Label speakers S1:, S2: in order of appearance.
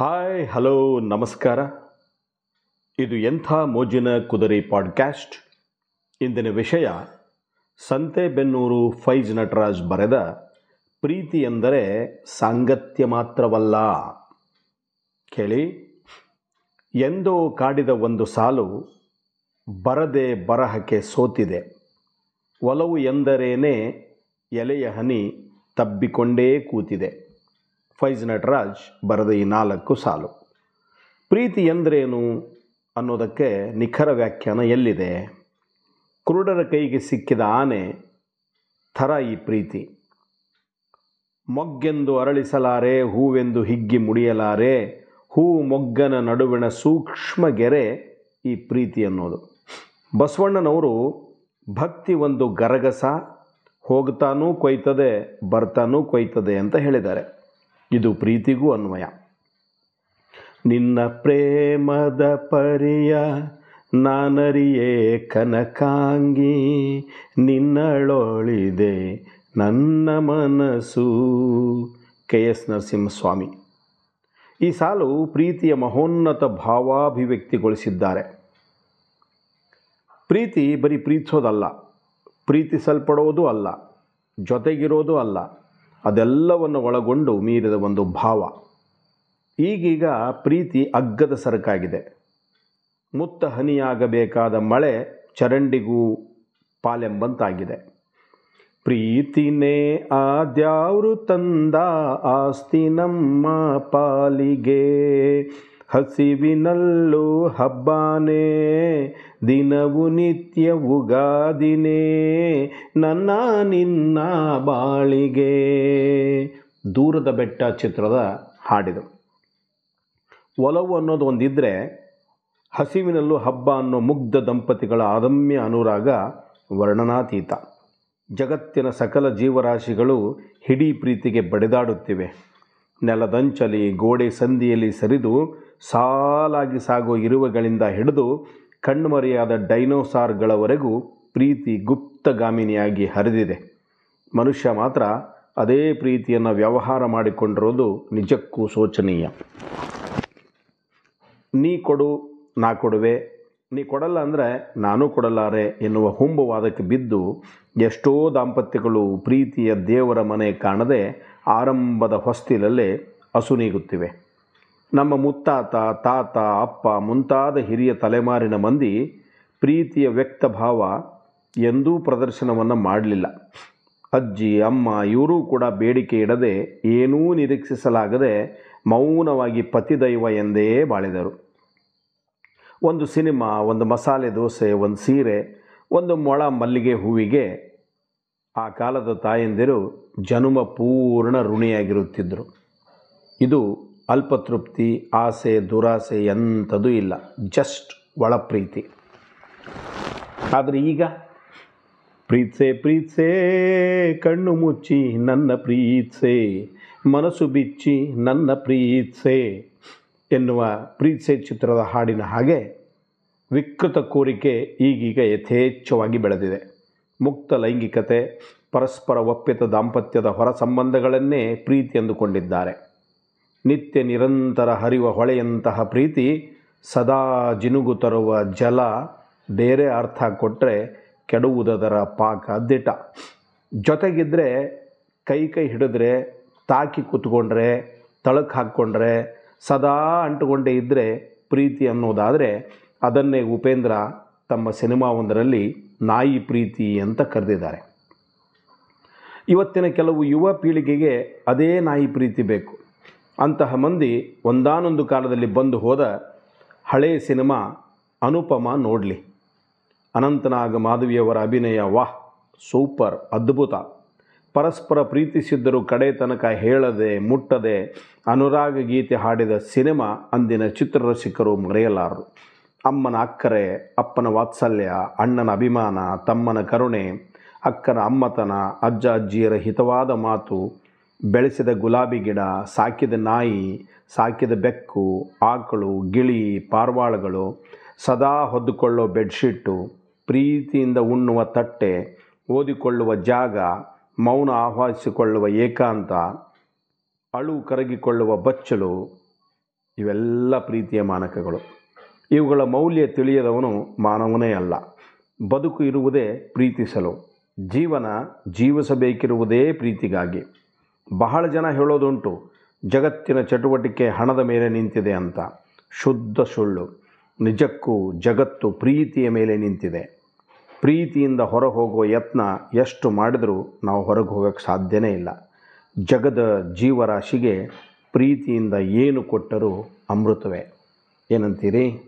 S1: Hi hello ನಮಸ್ಕಾರ. ಇದು ಎಂಥ ಮೋಜಿನ ಕುದುರೆ ಪಾಡ್ಕ್ಯಾಸ್ಟ್ ಇಂದಿನ ವಿಷಯ ಸಂತೆಬೆನ್ನೂರು ಫೈಜ್ ನಟರಾಜ್ ಬರೆದ ಪ್ರೀತಿ ಎಂದರೆ ಸಾಂಗತ್ಯ ಮಾತ್ರವಲ್ಲ. ಕೇಳಿ. ಎಂದೋ ಕಾಡಿದ ಒಂದು ಸಾಲು ಬರದೆ ಬರಹಕ್ಕೆ ಸೋತಿದೆ. ಒಲವು ಎಂದರೇನೆ ಎಲೆಯ ಹನಿ ತಬ್ಬಿಕೊಂಡೇ ಕೂತಿದೆ. ಫೈಜ್ ನಟರಾಜ್ ಬರೆದ ಈ ನಾಲ್ಕು ಸಾಲು. ಪ್ರೀತಿ ಎಂದರೇನು ಅನ್ನೋದಕ್ಕೆ ನಿಖರ ವ್ಯಾಖ್ಯಾನ ಎಲ್ಲಿದೆ? ಕುರುಡರ ಕೈಗೆ ಸಿಕ್ಕಿದ ಆನೆ, ಥರ ಈ ಪ್ರೀತಿ. ಮೊಗ್ಗೆಂದು ಅರಳಿಸಲಾರೆ, ಹೂವೆಂದು ಹಿಗ್ಗಿ ಮುಡಿಯಲಾರೆ, ಹೂ ಮೊಗ್ಗನ ನಡುವಿನ ಸೂಕ್ಷ್ಮ ಗೆರೆ ಈ ಪ್ರೀತಿ ಅನ್ನೋದು. ಬಸವಣ್ಣನವರು ಭಕ್ತಿ ಒಂದು ಗರಗಸ, ಹೋಗ್ತಾನೂ ಕೊಯ್ತದೆ, ಬರ್ತಾನೂ ಕೊಯ್ತದೆ ಅಂತ ಹೇಳಿದ್ದಾರೆ. ಇದು ಪ್ರೀತಿಗೂ ಅನ್ವಯ. ನಿನ್ನ ಪ್ರೇಮದ ಪರಿಯ ನಾನರಿಯೇ ಕನಕಾಂಗಿ, ನಿನ್ನಳೊಳಿದೆ ನನ್ನ ಮನಸ್ಸು, ಕೆ ಎಸ್ ನರಸಿಂಹಸ್ವಾಮಿ. ಈ ಸಾಲು ಪ್ರೀತಿಯ ಮಹೋನ್ನತ ಭಾವಾಭಿವ್ಯಕ್ತಿಗೊಳಿಸಿದ್ದಾರೆ. ಪ್ರೀತಿ ಬರೀ ಪ್ರೀತಿಸೋದಲ್ಲ, ಪ್ರೀತಿಸಲ್ಪಡೋದು ಅಲ್ಲ, ಜೊತೆಗಿರೋದು ಅಲ್ಲ ಅದೆಲ್ಲವನ್ನು ಒಳಗೊಂಡು ಮೀರಿದ ಒಂದು ಭಾವ. ಈಗೀಗ ಪ್ರೀತಿ ಅಗ್ಗದ ಸರಕಾಗಿದೆ. ಮುತ್ತ ಹನಿಯಾಗಬೇಕಾದ ಮಳೆ ಚರಂಡಿಗೂ ಪಾಲೆಂಬಂತಾಗಿದೆ. ಪ್ರೀತಿನೇ ಆದ್ಯಾವ್ರು ತಂದ ಆಸ್ತಿ ನಮ್ಮ ಪಾಲಿಗೆ. ಹಸಿವಿನಲ್ಲೂ ಹಬ್ಬಾನೇ, ದಿನವು ನಿತ್ಯ ಉಗಾದಿನೇ, ನನ್ನ ನಿನ್ನ ಬಾಳಿಗೆ. ದೂರದ ಬೆಟ್ಟ ಚಿತ್ರದ ಹಾಡಿದು. ಒಲವು ಅನ್ನೋದು ಒಂದಿದ್ದರೆ ಹಸಿವಿನಲ್ಲೂ ಹಬ್ಬ ಅನ್ನೋ ಮುಗ್ಧ ದಂಪತಿಗಳ ಅದಮ್ಯ ಅನುರಾಗ ವರ್ಣನಾತೀತ. ಜಗತ್ತಿನ ಸಕಲ ಜೀವರಾಶಿಗಳು ಹಿಡೀ ಪ್ರೀತಿಗೆ ಬಡಿದಾಡುತ್ತಿವೆ. ನೆಲದಂಚಲಿ, ಗೋಡೆ ಸಂದಿಯಲ್ಲಿ ಸರಿದು ಸಾಲಾಗಿ ಸಾಗೋ ಇರುವೆಗಳಿಂದ ಹಿಡಿದು ಕಣ್ಮರೆಯಾದ ಡೈನೋಸಾರ್ಗಳವರೆಗೂ ಪ್ರೀತಿ ಗುಪ್ತಗಾಮಿನಿಯಾಗಿ ಹರಿದಿದೆ. ಮನುಷ್ಯ ಮಾತ್ರ ಅದೇ ಪ್ರೀತಿಯನ್ನು ವ್ಯವಹಾರ ಮಾಡಿಕೊಂಡಿರೋದು ನಿಜಕ್ಕೂ ಶೋಚನೀಯ. ನೀ ಕೊಡು, ನಾ ಕೊಡುವೆ. ನೀ ಕೊಡಲ್ಲ ಅಂದರೆ ನಾನು ಕೊಡಲಾರೆ ಎನ್ನುವ ಹುಂಬುವಾದಕ್ಕೆ ಬಿದ್ದು ಎಷ್ಟೋ ದಾಂಪತ್ಯಗಳು ಪ್ರೀತಿಯ ದೇವರ ಮನೆ ಕಾಣದೆ ಆರಂಭದ ಹೊಸ್ತಿಲಲ್ಲೇ ಅಸುನೀಗುತ್ತಿವೆ. ನಮ್ಮ ಮುತ್ತಾತ, ತಾತ, ಅಪ್ಪ, ಮುಂತಾದ ಹಿರಿಯ ತಲೆಮಾರಿನ ಮಂದಿ ಪ್ರೀತಿಯ ವ್ಯಕ್ತ ಭಾವ ಎಂದೂ ಪ್ರದರ್ಶನವನ್ನು ಮಾಡಲಿಲ್ಲ. ಅಜ್ಜಿ, ಅಮ್ಮ ಇವರೂ ಕೂಡ ಬೇಡಿಕೆ ಇಡದೆ ಏನೂ ನಿರೀಕ್ಷಿಸಲಾಗದೆ ಮೌನವಾಗಿ ಪತಿದೈವ ಎಂದೇ ಬಾಳಿದರು. ಒಂದು ಸಿನಿಮಾ, ಒಂದು ಮಸಾಲೆ ದೋಸೆ, ಒಂದು ಸೀರೆ, ಒಂದು ಮೊಳ ಮಲ್ಲಿಗೆ ಹೂವಿಗೆ ಆ ಕಾಲದ ತಾಯಂದಿರು ಜನುಮ ಪೂರ್ಣ ಋಣಿಯಾಗಿರುತ್ತಿದ್ದರು. ಇದು ಅಲ್ಪತೃಪ್ತಿ, ಆಸೆ, ದುರಾಸೆ ಎಂಥದೂ ಇಲ್ಲ. ಜಸ್ಟ್ ಒಳಪ್ರೀತಿ ಆದರೆ ಈಗ ಪ್ರೀತ್ಸೆ ಪ್ರೀತ್ಸೆ, ಕಣ್ಣು ಮುಚ್ಚಿ ನನ್ನ ಪ್ರೀತ್ಸೆ, ಮನಸ್ಸು ಬಿಚ್ಚಿ ನನ್ನ ಪ್ರೀತ್ಸೆ ಎನ್ನುವ ಪ್ರೀತ್ಸೆ ಚಿತ್ರದ ಹಾಡಿನ ಹಾಗೆ ವಿಕೃತ ಕೋರಿಕೆ ಈಗೀಗ ಯಥೇಚ್ಛವಾಗಿ ಬೆಳೆದಿದೆ. ಮುಕ್ತ ಲೈಂಗಿಕತೆ, ಪರಸ್ಪರ ಒಪ್ಪಿತ ದಾಂಪತ್ಯದ ಹೊರ ಸಂಬಂಧಗಳನ್ನೇ ಪ್ರೀತಿ ಎಂದುಕೊಂಡಿದ್ದಾರೆ ನಿತ್ಯ ನಿರಂತರ ಹರಿವ ಹೊಳೆಯಂತಹ ಪ್ರೀತಿ ಸದಾ ಜಿನುಗು ತರುವ ಜಲ, ಬೇರೆ ಅರ್ಥ ಕೊಟ್ಟರೆ ಕೆಡುವುದರ ಪಾಕ ದಿಟ. ಜೊತೆಗಿದ್ದರೆ ಕೈ ಕೈ ಹಿಡಿದ್ರೆ, ತಾಕಿ ಕೂತ್ಕೊಂಡ್ರೆ ತಳಕ್ಕೆ ಹಾಕ್ಕೊಂಡ್ರೆ, ಸದಾ ಅಂಟುಕೊಂಡೇ ಇದ್ದರೆ ಪ್ರೀತಿ ಅನ್ನೋದಾದರೆ ಅದನ್ನೇ ಉಪೇಂದ್ರ ತಮ್ಮ ಸಿನಿಮಾವೊಂದರಲ್ಲಿ ನಾಯಿ ಪ್ರೀತಿ ಅಂತ ಕರೆದಿದ್ದಾರೆ. ಇವತ್ತಿನ ಕೆಲವು ಯುವ ಪೀಳಿಗೆಗೆ ಅದೇ ನಾಯಿ ಪ್ರೀತಿ ಬೇಕು. ಅಂತಹ ಮಂದಿ ಒಂದಾನೊಂದು ಕಾಲದಲ್ಲಿ ಬಂದು ಹೋದ ಹಳೆಯ ಸಿನಿಮಾ ಅನುಪಮ ನೋಡಲಿ. ಅನಂತನಾಗ ಮಾಧವಿಯವರ ಅಭಿನಯ ವಾಹ್, ಸೂಪರ್, ಅದ್ಭುತ. ಪರಸ್ಪರ ಪ್ರೀತಿಸಿದ್ದರೂ ಕಡೆ ತನಕ ಹೇಳದೆ ಮುಟ್ಟದೆ ಅನುರಾಗ ಗೀತೆ ಹಾಡಿದ ಸಿನಿಮಾ ಅಂದಿನ ಚಿತ್ರರಸಿಕರು ಮರೆಯಲಾರರು. ಅಮ್ಮನ ಅಕ್ಕರೆ, ಅಪ್ಪನ ವಾತ್ಸಲ್ಯ, ಅಣ್ಣನ ಅಭಿಮಾನ, ತಮ್ಮನ ಕರುಣೆ, ಅಕ್ಕನ ಅಮ್ಮತನ, ಅಜ್ಜ ಅಜ್ಜಿಯರ ಹಿತವಾದ ಮಾತು ಬೆಳೆಸಿದ ಗುಲಾಬಿ ಗಿಡ, ಸಾಕಿದ ನಾಯಿ, ಸಾಕಿದ ಬೆಕ್ಕು, ಆಕಳು, ಗಿಳಿ, ಪಾರ್ವಾಳಗಳು ಸದಾ ಹೊದ್ದುಕೊಳ್ಳೋ ಬೆಡ್ಶೀಟು, ಪ್ರೀತಿಯಿಂದ ಉಣ್ಣುವ ತಟ್ಟೆ, ಓದಿಕೊಳ್ಳುವ ಜಾಗ, ಮೌನ ಆಹ್ವಾನಿಸಿಕೊಳ್ಳುವ ಏಕಾಂತ, ಅಳು ಕರಗಿಕೊಳ್ಳುವ ಬಚ್ಚಲು, ಇವೆಲ್ಲ ಪ್ರೀತಿಯ ಮಾನಕಗಳು. ಇವುಗಳ ಮೌಲ್ಯ ತಿಳಿಯದವನು ಮಾನವನೇ ಅಲ್ಲ. ಬದುಕು ಇರುವುದೇ ಪ್ರೀತಿಸಲು. ಜೀವನ ಜೀವಿಸಬೇಕಿರುವುದೇ ಪ್ರೀತಿಗಾಗಿ. ಬಹಳ ಜನ ಹೇಳೋದುಂಟು, ಜಗತ್ತಿನ ಚಟುವಟಿಕೆ ಹಣದ ಮೇಲೆ ನಿಂತಿದೆ ಅಂತ. ಶುದ್ಧ ಸುಳ್ಳು. ನಿಜಕ್ಕೂ ಜಗತ್ತು ಪ್ರೀತಿಯ ಮೇಲೆ ನಿಂತಿದೆ. ಪ್ರೀತಿಯಿಂದ ಹೊರ ಹೋಗುವ ಯತ್ನ ಎಷ್ಟು ಮಾಡಿದರೂ ನಾವು ಹೊರಗೆ ಹೋಗೋಕ್ಕೆ ಸಾಧ್ಯನೇ ಇಲ್ಲ. ಜಗದ ಜೀವರಾಶಿಗೆ ಪ್ರೀತಿಯಿಂದ ಏನು ಕೊಟ್ಟರೂ ಅಮೃತವೇ. ಏನಂತೀರಿ?